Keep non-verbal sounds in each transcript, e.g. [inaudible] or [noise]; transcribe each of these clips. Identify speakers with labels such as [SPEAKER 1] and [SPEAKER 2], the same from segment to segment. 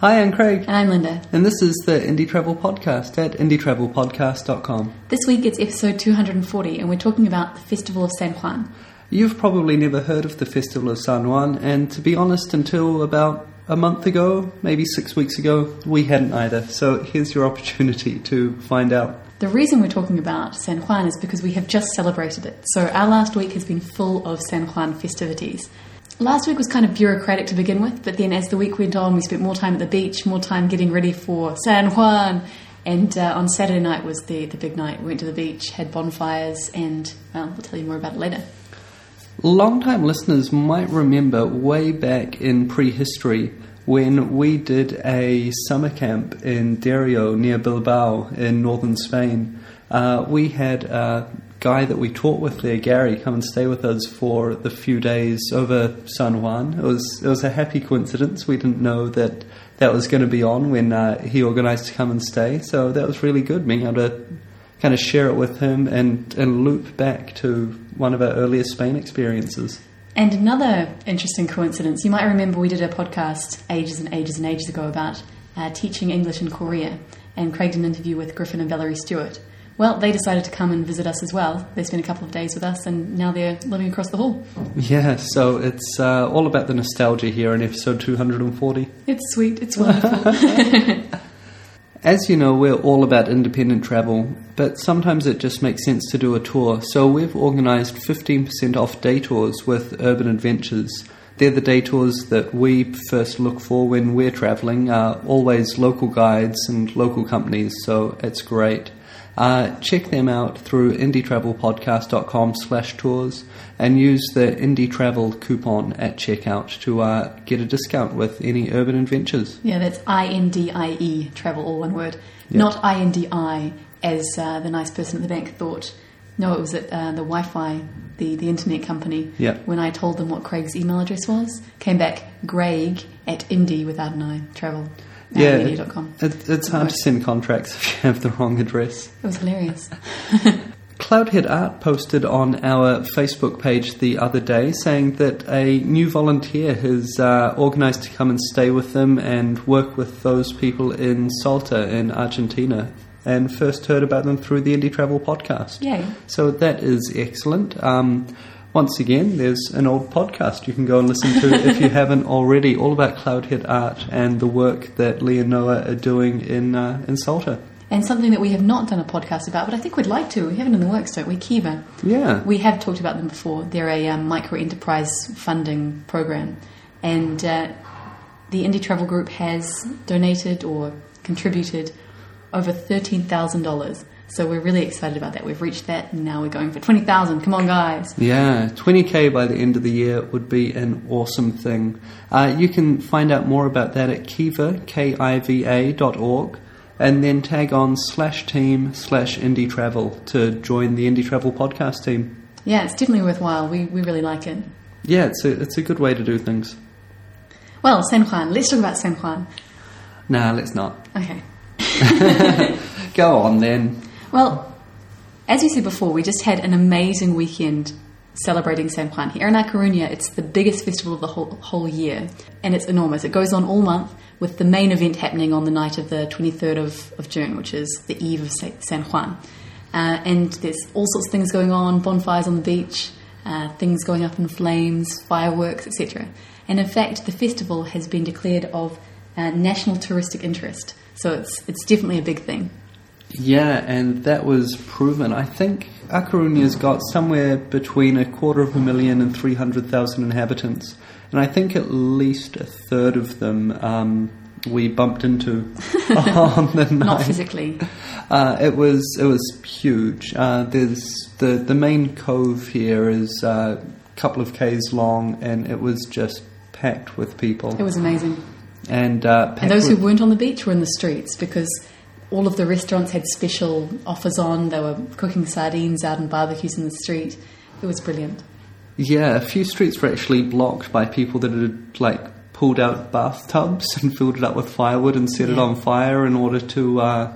[SPEAKER 1] Hi, I'm Craig.
[SPEAKER 2] And I'm Linda.
[SPEAKER 1] And this is the Indie Travel Podcast at indietravelpodcast.com.
[SPEAKER 2] This week it's episode 240, and we're talking about the Festival of San Juan.
[SPEAKER 1] You've probably never heard of the Festival of San Juan, and to be honest, until about a month ago, maybe six weeks ago, we hadn't either. So here's your opportunity to find out.
[SPEAKER 2] The reason we're talking about San Juan is because we have just celebrated it. So our last week has been full of San Juan festivities. Last week was kind of bureaucratic to begin with, but then as the week went on, we spent more time at the beach, more time getting ready for San Juan. And uh, on Saturday night was the, the big night. We went to the beach, had bonfires, and well, we'll tell you more about it later.
[SPEAKER 1] Long-time listeners might remember way back in prehistory when we did a summer camp in Derio near Bilbao in northern Spain. Uh, we had a guy that we taught with there, Gary, come and stay with us for the few days over San Juan. It was it was a happy coincidence. We didn't know that that was going to be on when uh, he organised to come and stay. So that was really good, being able to kind of share it with him and, and loop back to one of our earlier Spain experiences.
[SPEAKER 2] And another interesting coincidence, you might remember we did a podcast ages and ages and ages ago about uh, teaching English in Korea, and Craig did an interview with Griffin and Valerie Stewart. Well, they decided to come and visit us as well. They spent a couple of days with us, and now they're living across the hall.
[SPEAKER 1] Yeah, so it's uh, all about the nostalgia here in episode 240.
[SPEAKER 2] It's sweet, it's wonderful. [laughs] [laughs]
[SPEAKER 1] As you know, we're all about independent travel, but sometimes it just makes sense to do a tour. So we've organised 15% off day tours with Urban Adventures. They're the day tours that we first look for when we're travelling, uh, always local guides and local companies, so it's great. Uh, check them out through indietravelpodcast.com slash tours and use the Indie Travel coupon at checkout to uh, get a discount with any urban adventures.
[SPEAKER 2] Yeah, that's I-N-D-I-E, travel, all one word. Yep. Not I-N-D-I, as uh, the nice person at the bank thought. No, it was at uh, the Wi-Fi, the, the internet company.
[SPEAKER 1] Yep.
[SPEAKER 2] When I told them what Craig's email address was, came back Greg at indie without an I, travel.
[SPEAKER 1] Yeah, it, it's hard to send contracts if you have the wrong address.
[SPEAKER 2] It was hilarious. [laughs]
[SPEAKER 1] Cloudhead Art posted on our Facebook page the other day saying that a new volunteer has uh, organised to come and stay with them and work with those people in Salta in Argentina. And first heard about them through the Indie Travel podcast.
[SPEAKER 2] Yeah.
[SPEAKER 1] So that is excellent. Um, once again, there's an old podcast you can go and listen to if you haven't already, all about Cloudhead Art and the work that Lee and Noah are doing in uh, in Salta.
[SPEAKER 2] And something that we have not done a podcast about, but I think we'd like to. We have it in the works, don't we? Kiva.
[SPEAKER 1] Yeah.
[SPEAKER 2] We have talked about them before. They're a um, micro enterprise funding program. And uh, the Indie Travel Group has donated or contributed over $13,000 so we're really excited about that. We've reached that, and now we're going for 20,000. Come on, guys.
[SPEAKER 1] Yeah, 20k by the end of the year would be an awesome thing. Uh, you can find out more about that at kiva, K-I-V-A dot org, and then tag on slash team slash indie travel to join the Indie Travel podcast team.
[SPEAKER 2] Yeah, it's definitely worthwhile. We, we really like it.
[SPEAKER 1] Yeah, it's a, it's a good way to do things.
[SPEAKER 2] Well, San Juan. Let's talk about San Juan.
[SPEAKER 1] Nah, let's not.
[SPEAKER 2] Okay. [laughs]
[SPEAKER 1] Go on then.
[SPEAKER 2] Well, as we said before, we just had an amazing weekend celebrating San Juan. Here in A Coruña, it's the biggest festival of the whole, whole year, and it's enormous. It goes on all month, with the main event happening on the night of the 23rd of, of June, which is the eve of San Juan. Uh, and there's all sorts of things going on bonfires on the beach, uh, things going up in flames, fireworks, etc. And in fact, the festival has been declared of uh, national touristic interest, so it's, it's definitely a big thing.
[SPEAKER 1] Yeah, and that was proven. I think A Coruña's got somewhere between a quarter of a million and 300,000 inhabitants. And I think at least a third of them um, we bumped into [laughs] [laughs] on the night.
[SPEAKER 2] Not physically.
[SPEAKER 1] Uh, it was it was huge. Uh, there's the the main cove here is uh, a couple of k's long, and it was just packed with people.
[SPEAKER 2] It was amazing.
[SPEAKER 1] And uh,
[SPEAKER 2] and those who weren't on the beach were in the streets because all of the restaurants had special offers on. They were cooking sardines out and barbecues in the street. It was brilliant.
[SPEAKER 1] Yeah, a few streets were actually blocked by people that had like pulled out bathtubs and filled it up with firewood and set yeah. it on fire in order to, uh,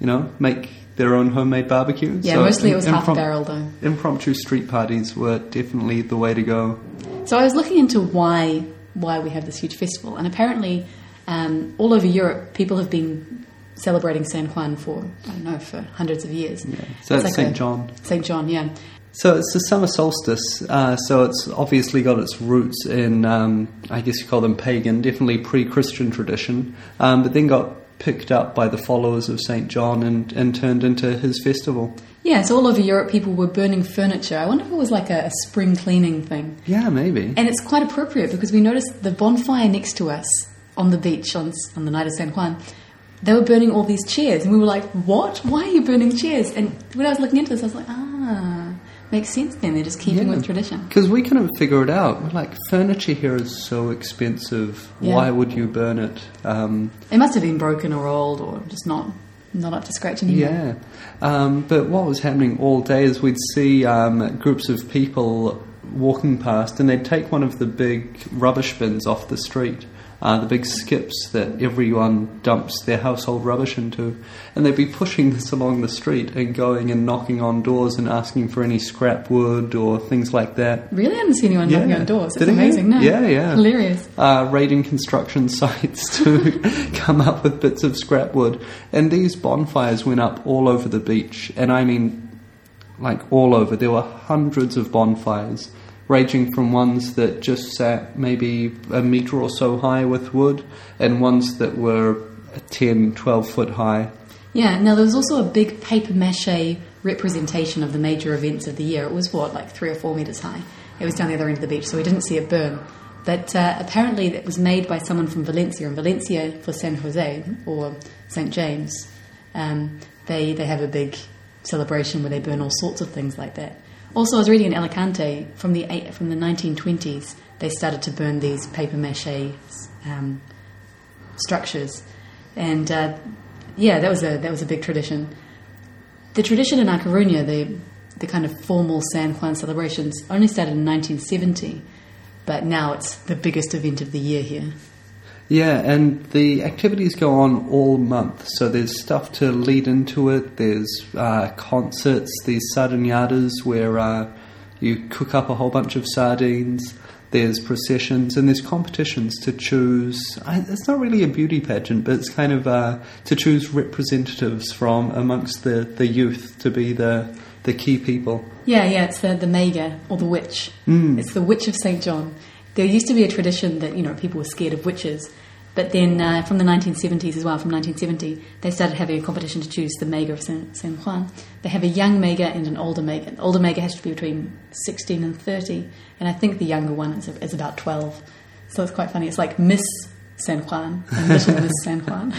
[SPEAKER 1] you know, make their own homemade barbecue.
[SPEAKER 2] Yeah, so mostly it was half a barrel though.
[SPEAKER 1] Impromptu street parties were definitely the way to go.
[SPEAKER 2] So I was looking into why why we have this huge festival, and apparently um, all over Europe, people have been celebrating San Juan for I don't know for hundreds of years.
[SPEAKER 1] Yeah. So
[SPEAKER 2] It's like
[SPEAKER 1] St.
[SPEAKER 2] a-
[SPEAKER 1] John.
[SPEAKER 2] St. John, yeah.
[SPEAKER 1] So it's the summer solstice. Uh, so it's obviously got its roots in, um, I guess you call them pagan, definitely pre-Christian tradition, um, but then got picked up by the followers of Saint John and, and turned into his festival.
[SPEAKER 2] Yeah, so all over Europe, people were burning furniture. I wonder if it was like a, a spring cleaning thing.
[SPEAKER 1] Yeah, maybe.
[SPEAKER 2] And it's quite appropriate because we noticed the bonfire next to us on the beach on, on the night of San Juan. They were burning all these chairs, and we were like, "What? Why are you burning chairs?" And when I was looking into this, I was like, "Ah, makes sense. Then they're just keeping
[SPEAKER 1] Yeah.
[SPEAKER 2] with tradition."
[SPEAKER 1] Because we couldn't figure it out. We're like, furniture here is so expensive.
[SPEAKER 2] Yeah.
[SPEAKER 1] Why would you burn it? Um,
[SPEAKER 2] It must have been broken or old, or just not not up to scratch anymore.
[SPEAKER 1] Yeah, um, but what was happening all day is we'd see um, groups of people walking past, and they'd take one of the big rubbish bins off the street, uh, the big skips that everyone dumps their household rubbish into, and they'd be pushing this along the street and going and knocking on doors and asking for any scrap wood or things like that.
[SPEAKER 2] Really, I didn't see anyone knocking
[SPEAKER 1] Yeah.
[SPEAKER 2] on doors. That's
[SPEAKER 1] Didn't
[SPEAKER 2] amazing. No,
[SPEAKER 1] Yeah, yeah.
[SPEAKER 2] hilarious.
[SPEAKER 1] uh, raiding construction [laughs] sites to [laughs] come up with bits of scrap wood. And these bonfires went up all over the beach, and I mean, like all over. There were hundreds of bonfires, ranging from ones that just sat maybe a metre or so high with wood, and ones that were 10, 12 foot high.
[SPEAKER 2] Yeah. Now there was also a big paper mache representation of the major events of the year. It was what, like three or four meters high. It was down the other end of the beach, so we didn't see it burn. But uh, apparently, it was made by someone from Valencia. And Valencia for San Jose or St James, um, they they have a big celebration where they burn all sorts of things like that. Also, I was reading in Alicante from the eight, from the 1920s. They started to burn these paper mache um, structures, and uh, yeah, that was a that was a big tradition. The tradition in A Coruña, the the kind of formal San Juan celebrations, only started in 1970, but now it's the biggest event of the year here.
[SPEAKER 1] Yeah, and the activities go on all month. So there's stuff to lead into it. There's uh, concerts, these sardinadas where uh, you cook up a whole bunch of sardines. There's processions and there's competitions to choose. I, it's not really a beauty pageant, but it's kind of uh, to choose representatives from amongst the, the youth to be the the key people.
[SPEAKER 2] Yeah, yeah, it's the, the Meiga or the witch.
[SPEAKER 1] Mm.
[SPEAKER 2] It's the witch of St. John. There used to be a tradition that, you know, people were scared of witches. But then uh, from the 1970s as well, from 1970, they started having a competition to choose the Meiga of San, San Juan. They have a young Meiga and an older Meiga. The older Meiga has to be between 16 and 30, and I think the younger one is, is about 12. So it's quite funny. It's like Miss San Juan and Little Miss [laughs] San Juan.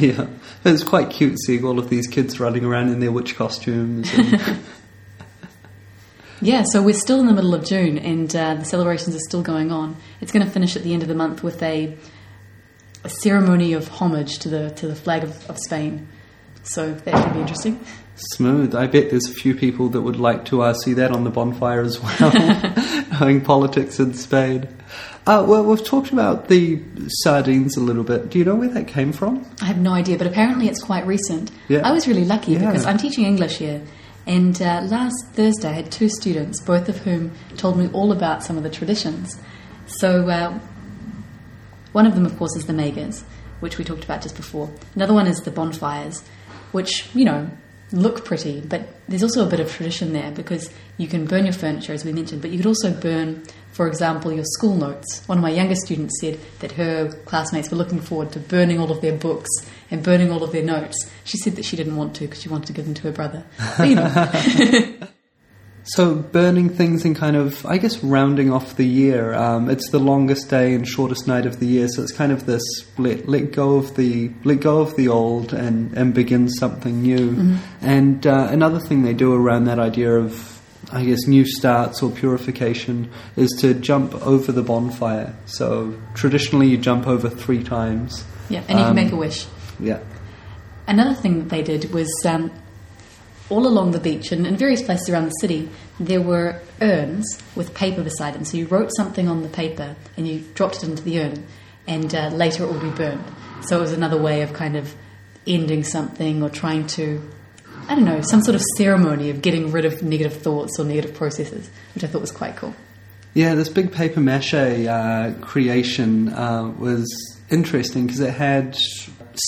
[SPEAKER 1] yeah, it's quite cute seeing all of these kids running around in their witch costumes. And [laughs]
[SPEAKER 2] Yeah, so we're still in the middle of June and uh, the celebrations are still going on. It's going to finish at the end of the month with a, a ceremony of homage to the to the flag of, of Spain. So that should be interesting.
[SPEAKER 1] Smooth. I bet there's a few people that would like to uh, see that on the bonfire as well, [laughs] knowing politics in Spain. Uh, well, we've talked about the sardines a little bit. Do you know where that came from?
[SPEAKER 2] I have no idea, but apparently it's quite recent.
[SPEAKER 1] Yeah.
[SPEAKER 2] I was really lucky
[SPEAKER 1] Yeah.
[SPEAKER 2] because I'm teaching English here. And uh, last Thursday, I had two students, both of whom told me all about some of the traditions. So, uh, one of them, of course, is the Meigas, which we talked about just before. Another one is the bonfires, which, you know, look pretty, but there's also a bit of tradition there because you can burn your furniture, as we mentioned, but you could also burn, for example, your school notes. One of my younger students said that her classmates were looking forward to burning all of their books and burning all of their notes. She said that she didn't want to because she wanted to give them to her brother. [laughs] But, you [laughs] know,
[SPEAKER 1] So, burning things and kind of, I guess, rounding off the year. Um, it's the longest day and shortest night of the year, so it's kind of this let let go of the let go of the old and and begin something new. And uh, another thing they do around that idea of, I guess, new starts or purification is to jump over the bonfire. So traditionally, you jump over three times.
[SPEAKER 2] yeah, and you can
[SPEAKER 1] Um,
[SPEAKER 2] make a wish.
[SPEAKER 1] Yeah.
[SPEAKER 2] Another thing that they did was um, all along the beach and in various places around the city, there were urns with paper beside them. So you wrote something on the paper and you dropped it into the urn, and uh, later it would be burned. So it was another way of kind of ending something or trying to, I don't know, some sort of ceremony of getting rid of negative thoughts or negative processes, which I thought was quite cool.
[SPEAKER 1] Yeah, this big paper mache uh, creation uh, was interesting because it had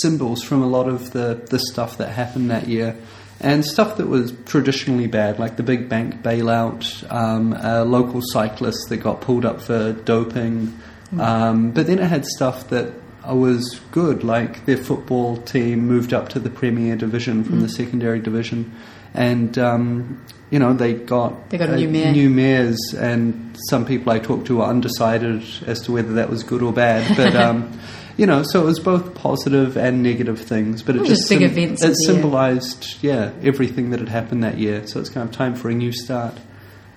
[SPEAKER 1] symbols from a lot of the, the stuff that happened that year. And stuff that was traditionally bad, like the big bank bailout, um, a local cyclist that got pulled up for doping. Um, but then it had stuff that was good, like their football team moved up to the Premier Division from the secondary division. And, um, you know, they got,
[SPEAKER 2] They got a
[SPEAKER 1] uh,
[SPEAKER 2] new mayor.
[SPEAKER 1] new mayors, and some people I talked to were undecided as to whether that was good or bad. [laughs] But um, you know, so it was both positive and negative things. But it,
[SPEAKER 2] was
[SPEAKER 1] just
[SPEAKER 2] just big events
[SPEAKER 1] It symbolised, yeah, everything that had happened that year. So it's kind of time for a new start.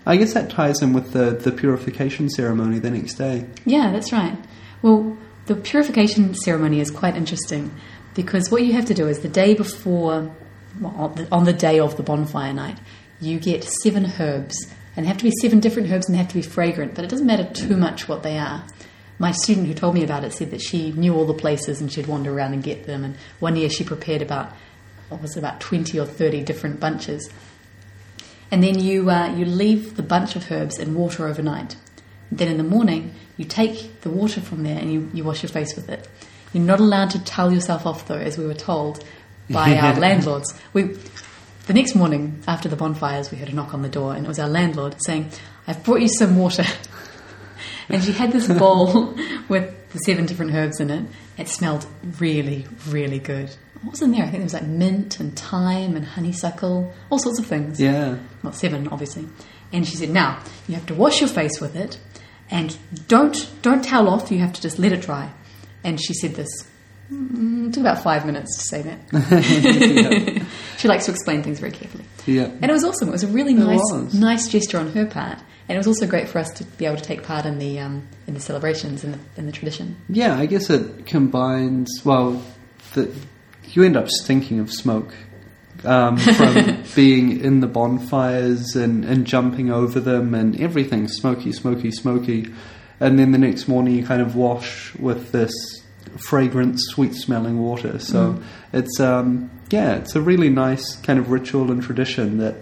[SPEAKER 1] I guess that ties in with the the purification ceremony the next day.
[SPEAKER 2] Yeah, that's right. Well, the purification ceremony is quite interesting because what you have to do is the day before, well, on the, day of the bonfire night, you get seven herbs. And they have to be seven different herbs and they have to be fragrant, but it doesn't matter too much what they are. My student who told me about it said that she knew all the places and she'd wander around and get them. And one year she prepared about, what was it, about 20 or 30 different bunches. And then you, uh, you leave the bunch of herbs in water overnight. Then in the morning, you take the water from there and you, you wash your face with it. You're not allowed to towel yourself off, though, as we were told by our [laughs] landlords. We, the next morning, after the bonfires, we heard a knock on the door, and it was our landlord saying, I've brought you some water. [laughs] and she had this bowl [laughs] with the seven different herbs in it. It smelled really, really good. What was in there? I think there was like mint and thyme and honeysuckle, all sorts of things
[SPEAKER 1] Yeah,
[SPEAKER 2] well, seven, obviously. And she said, "Now you have to wash your face with it, and don't don't towel off. You have to just let it dry." And she said this. Mm, took about five minutes to say that. [laughs] she likes to explain things very carefully,
[SPEAKER 1] yeah.
[SPEAKER 2] and it was awesome. It was a really nice nice gesture on her part, and it was also great for us to be able to take part in the um, in the celebrations and the in the tradition.
[SPEAKER 1] Yeah, I guess it combines. Well, the, you end up stinking of smoke um, from [laughs] being in the bonfires and, and jumping over them, and everything smoky, smoky, smoky. And then the next morning, you kind of wash with this fragrant, sweet-smelling water. So it's um, yeah, it's a really nice kind of ritual and tradition that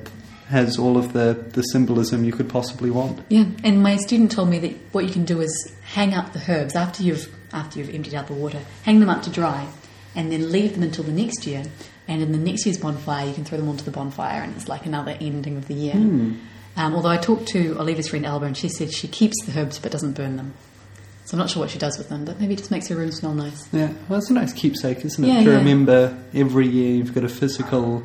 [SPEAKER 1] has all of the, the symbolism you could possibly want.
[SPEAKER 2] Yeah, and my student told me that what you can do is hang up the herbs after you've after you've emptied out the water, hang them up to dry, and then leave them until the next year. And in the next year's bonfire, you can throw them onto the bonfire, and it's like another ending of the year. Um, although I talked to Olivia's friend Alba, and she said she keeps the herbs but doesn't burn them. So I'm not sure what she does with them, but maybe it just makes her room smell nice.
[SPEAKER 1] Yeah, well, it's a nice keepsake, isn't it?
[SPEAKER 2] Yeah,
[SPEAKER 1] to
[SPEAKER 2] yeah.
[SPEAKER 1] remember every year you've got a physical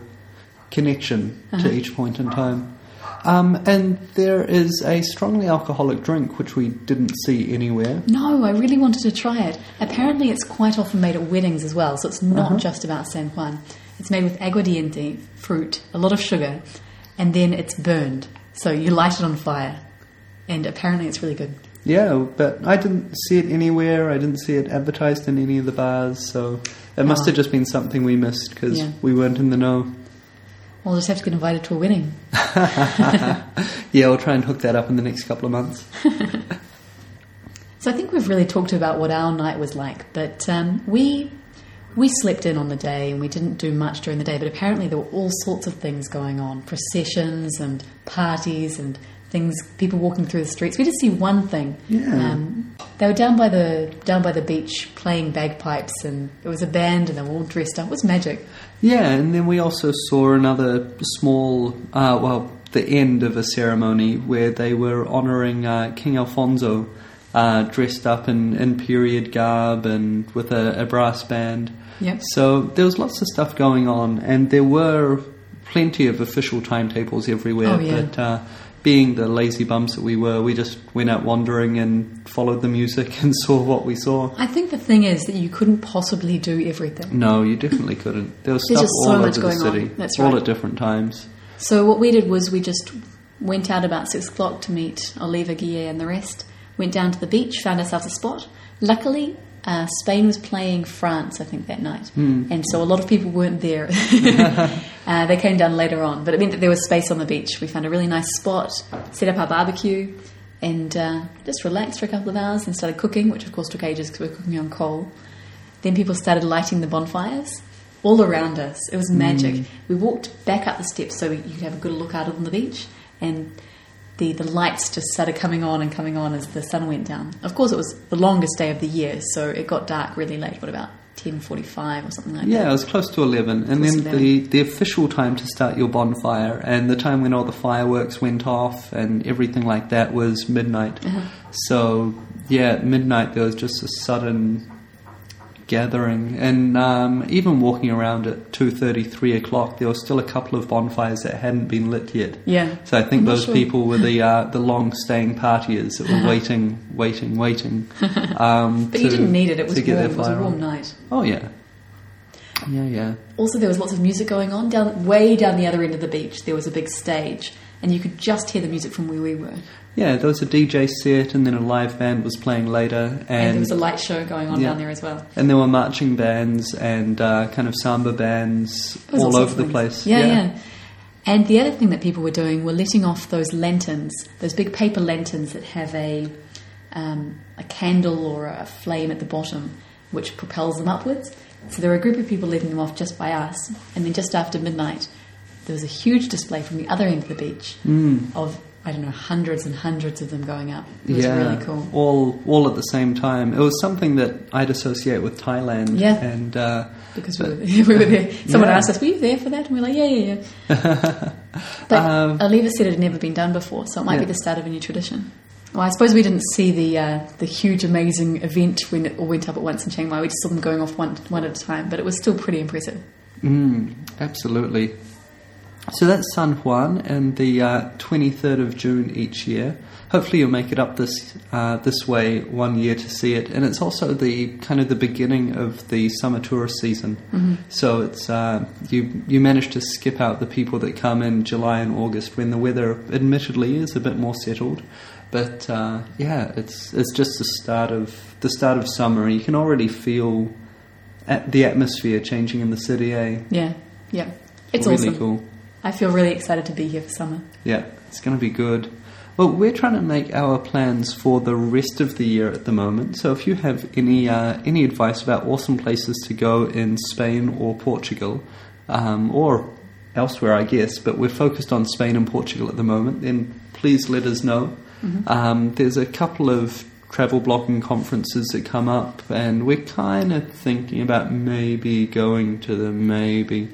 [SPEAKER 1] connection
[SPEAKER 2] Uh-huh.
[SPEAKER 1] to each point in time. Um, and there is a strongly alcoholic drink which we didn't see anywhere.
[SPEAKER 2] No, I really wanted to try it. Apparently, it's quite often made at weddings as well, so it's not
[SPEAKER 1] Uh-huh.
[SPEAKER 2] just about San Juan. It's made with aguardiente, fruit, a lot of sugar, and then it's burned. So you light it on fire, and apparently it's really good.
[SPEAKER 1] Yeah, but I didn't see it anywhere. I didn't see it advertised in any of the bars, so it must
[SPEAKER 2] Oh.
[SPEAKER 1] have just been something we missed because
[SPEAKER 2] Yeah.
[SPEAKER 1] we weren't in the know.
[SPEAKER 2] We'll just have to get invited to a wedding. [laughs]
[SPEAKER 1] Yeah, we'll try and hook that up in the next couple of months. [laughs]
[SPEAKER 2] So I think we've really talked about what our night was like, but um, we we slept in on the day and we didn't do much during the day. But apparently there were all sorts of things going on: processions and parties and things. People walking through the streets. We did see one thing.
[SPEAKER 1] Yeah.
[SPEAKER 2] Um, they were down by the down by the beach playing bagpipes, and it was a band, and they were all dressed up. It was magic.
[SPEAKER 1] Yeah, and then we also saw another small, uh, well, the end of a ceremony where they were honouring uh, King Alfonso, uh, dressed up in, in period garb and with a, a brass band.
[SPEAKER 2] Yep.
[SPEAKER 1] So there was lots of stuff going on, and there were plenty of official timetables everywhere.
[SPEAKER 2] Oh, yeah.
[SPEAKER 1] But uh, being the lazy bums that we were, we just went out wandering and followed the music [laughs] and saw what we saw.
[SPEAKER 2] I think the thing is that you couldn't possibly do everything.
[SPEAKER 1] No, you definitely couldn't. There was [laughs]
[SPEAKER 2] There's
[SPEAKER 1] stuff
[SPEAKER 2] just so
[SPEAKER 1] all
[SPEAKER 2] much
[SPEAKER 1] over the
[SPEAKER 2] going on.
[SPEAKER 1] city,
[SPEAKER 2] That's
[SPEAKER 1] all
[SPEAKER 2] right.
[SPEAKER 1] at different times.
[SPEAKER 2] So what we did was we just went out about six o'clock to meet Oliva Guille and the rest. Went down to the beach, found ourselves a spot. Luckily, uh, Spain was playing France, I think, that night, and so a lot of people weren't there. [laughs] [laughs] uh, they came down later on, but it meant that there was space on the beach. We found a really nice spot, set up our barbecue, and uh, just relaxed for a couple of hours. And started cooking, which of course took ages because we were cooking on coal. Then people started lighting the bonfires all around us. It was magic. We walked back up the steps so we, you could have a good look out on the beach, and the, the lights just started coming on and coming on as the sun went down. Of course, it was the longest day of the year, so it got dark really late. What about ten forty-five or something like
[SPEAKER 1] Yeah,
[SPEAKER 2] that?
[SPEAKER 1] Yeah, it was close to 11. And
[SPEAKER 2] Close
[SPEAKER 1] then
[SPEAKER 2] to
[SPEAKER 1] the, the official time to start your bonfire and the time when all the fireworks went off and everything like that was midnight.
[SPEAKER 2] Uh-huh.
[SPEAKER 1] So, yeah, at midnight there was just a sudden gathering. And um, even walking around at two thirty, three o'clock, there were still a couple of bonfires that hadn't been lit yet.
[SPEAKER 2] Yeah.
[SPEAKER 1] So I think those
[SPEAKER 2] sure.
[SPEAKER 1] people were the [laughs] uh, the long staying partiers that were [laughs] waiting, waiting, waiting. Um, [laughs]
[SPEAKER 2] But you didn't need it. It was
[SPEAKER 1] to
[SPEAKER 2] warm. It was a warm
[SPEAKER 1] on.
[SPEAKER 2] night.
[SPEAKER 1] Oh yeah, yeah, yeah.
[SPEAKER 2] Also, there was lots of music going on down way down the other end of the beach. There was a big stage, and you could just hear the music from where we were.
[SPEAKER 1] Yeah, there was a DJ set, and then a live band was playing later,
[SPEAKER 2] And, there was a light show going on
[SPEAKER 1] Yeah.
[SPEAKER 2] down there as well.
[SPEAKER 1] and there were marching bands and uh, kind of samba bands all over the place.
[SPEAKER 2] Yeah, yeah, And the other thing that people were doing were letting off those lanterns, those big paper lanterns that have a um, a candle or a flame at the bottom, which propels them upwards. So there were a group of people letting them off just by us, and then just after midnight, there was a huge display from the other end of the beach
[SPEAKER 1] Mm.
[SPEAKER 2] of I don't know hundreds and hundreds of them going up. It was
[SPEAKER 1] yeah,
[SPEAKER 2] really cool.
[SPEAKER 1] all all at the same time. It was something that I'd associate with Thailand.
[SPEAKER 2] Yeah.
[SPEAKER 1] and uh,
[SPEAKER 2] because we were, [laughs] we were there. [laughs] Someone
[SPEAKER 1] Yeah.
[SPEAKER 2] asked us, "Were you there for that?" And we are like, "Yeah, yeah, yeah." [laughs] but
[SPEAKER 1] Um,
[SPEAKER 2] Oliva said it had never been done before, so it might
[SPEAKER 1] Yeah.
[SPEAKER 2] be the start of a new tradition. Well, I suppose we didn't see the uh, the huge, amazing event when it all went up at once in Chiang Mai. We just saw them going off one one at a time, but it was still pretty impressive.
[SPEAKER 1] Mm, absolutely. So that's San Juan, and the uh, 23rd of June each year. Hopefully, you'll make it up this uh, this way one year to see it, and it's also the kind of the beginning of the summer tourist season. So it's uh, you you manage to skip out the people that come in July and August when the weather, admittedly, is a bit more settled. But uh, yeah, it's it's just the start of the start of summer. And you can already feel at the atmosphere changing in the city. Eh?
[SPEAKER 2] Yeah, yeah, it's
[SPEAKER 1] really
[SPEAKER 2] awesome.
[SPEAKER 1] cool.
[SPEAKER 2] I feel really excited to be here for summer.
[SPEAKER 1] Yeah, it's going to be good. Well, we're trying to make our plans for the rest of the year at the moment. So, if you have any uh, any advice about awesome places to go in Spain or Portugal, um, or elsewhere, I guess, but we're focused on Spain and Portugal at the moment, then please let us know. Um, there's a couple of travel blogging conferences that come up, and we're kind of thinking about maybe going to them, maybe.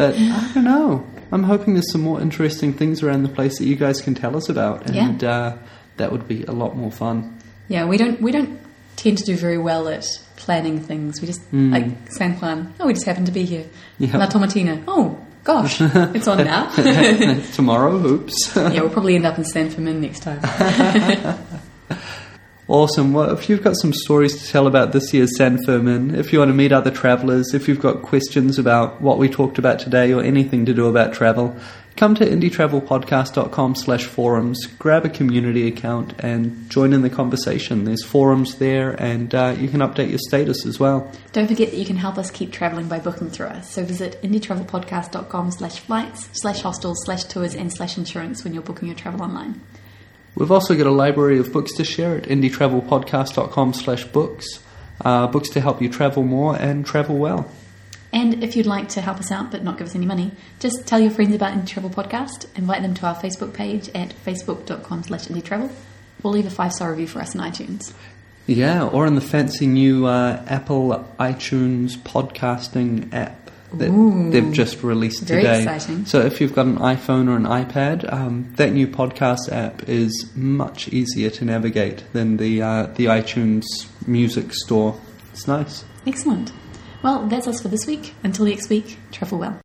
[SPEAKER 1] But I don't know. I'm hoping there's some more interesting things around the place that you guys can tell us about,
[SPEAKER 2] Yeah.
[SPEAKER 1] and uh, that would be a lot more fun.
[SPEAKER 2] Yeah, we don't we don't tend to do very well at planning things. We just
[SPEAKER 1] Mm.
[SPEAKER 2] like San Juan. Oh, we just happen to be here.
[SPEAKER 1] Yeah.
[SPEAKER 2] La Tomatina. Oh gosh, it's on now. [laughs]
[SPEAKER 1] Tomorrow, oops. [laughs]
[SPEAKER 2] yeah, we'll probably end up in San Fermin next time. [laughs]
[SPEAKER 1] Awesome. Well, if you've got some stories to tell about this year's San Fermin, if you want to meet other travellers, if you've got questions about what we talked about today or anything to do about travel, come to indietravelpodcast.com slash forums, grab a community account and join in the conversation. There's forums there and uh, you can update your status as well.
[SPEAKER 2] Don't forget that you can help us keep travelling by booking through us. So visit indietravelpodcast.com slash flights, slash hostels, slash tours, and slash insurance when you're booking your travel online.
[SPEAKER 1] We've also got a library of books to share at indietravelpodcast.com slash books. Uh, books to help you travel more and travel well.
[SPEAKER 2] And if you'd like to help us out but not give us any money, just tell your friends about Indie Travel Podcast, invite them to our Facebook page at facebook.com slash indie travel, or leave a five star review for us on iTunes.
[SPEAKER 1] Yeah, or in the fancy new uh, Apple iTunes podcasting app that
[SPEAKER 2] Ooh.
[SPEAKER 1] they've just released today.
[SPEAKER 2] exciting.
[SPEAKER 1] So if you've got an iPhone or an iPad, um, that new podcast app is much easier to navigate than the uh, the iTunes music store. It's nice.
[SPEAKER 2] Excellent. Well, that's us for this week. Until next week, travel well.